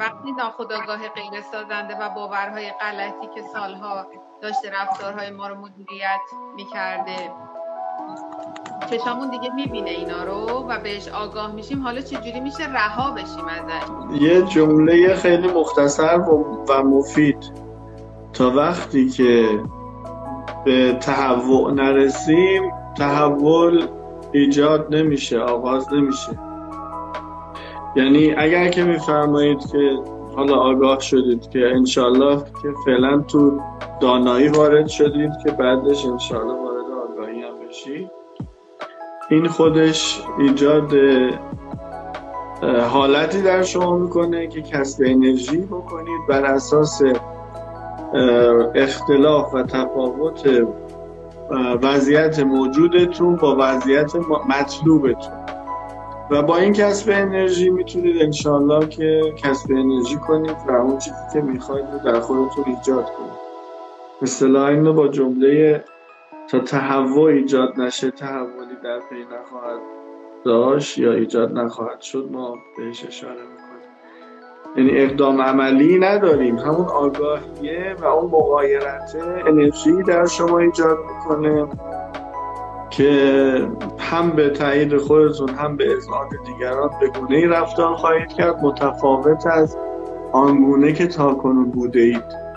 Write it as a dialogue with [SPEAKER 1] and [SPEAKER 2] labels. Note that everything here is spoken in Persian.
[SPEAKER 1] وقتی ناخودآگاه غیر سازنده و باورهای غلطی که سالها داشته رفتارهای ما رو مدیریت می‌کرده. چشامون دیگه می‌بینه اینا رو و بهش آگاه میشیم. حالا چجوری میشه رها بشیم ازش؟
[SPEAKER 2] یه جمله خیلی مختصر و مفید. تا وقتی که به تحول نرسیم تحول ایجاد نمیشه آغاز نمیشه. یعنی اگر که میفرمایید که حالا آگاه شدید که انشالله که فعلا تو دانایی وارد شدید که بعدش انشالله وارد آگاهی هم بشید این خودش ایجاد حالتی در شما می‌کنه که کسب انرژی بکنید بر اساس اختلاف و تفاوت وضعیت موجودتون با وضعیت مطلوبتون. و با این کسب انرژی می‌تونید انشالله که کسب انرژی کنید و اون چیزی که می‌خواید رو در خودتون ایجاد کنید. مثلا این رو با جمله تا تهوع ایجاد نشه تحولی در پی نخواهد داشت یا ایجاد نخواهد شد ما بهش اشاره می‌کنیم. یعنی اقدام عملی نداریم همون آگاهیه و اون مغایرت انرژی در شما ایجاد می‌کنه. که هم به تایید خودتون هم به اذعان دیگران به گونه رفتار خواهید کرد. متفاوت از آنگونه که تاکنون بوده اید.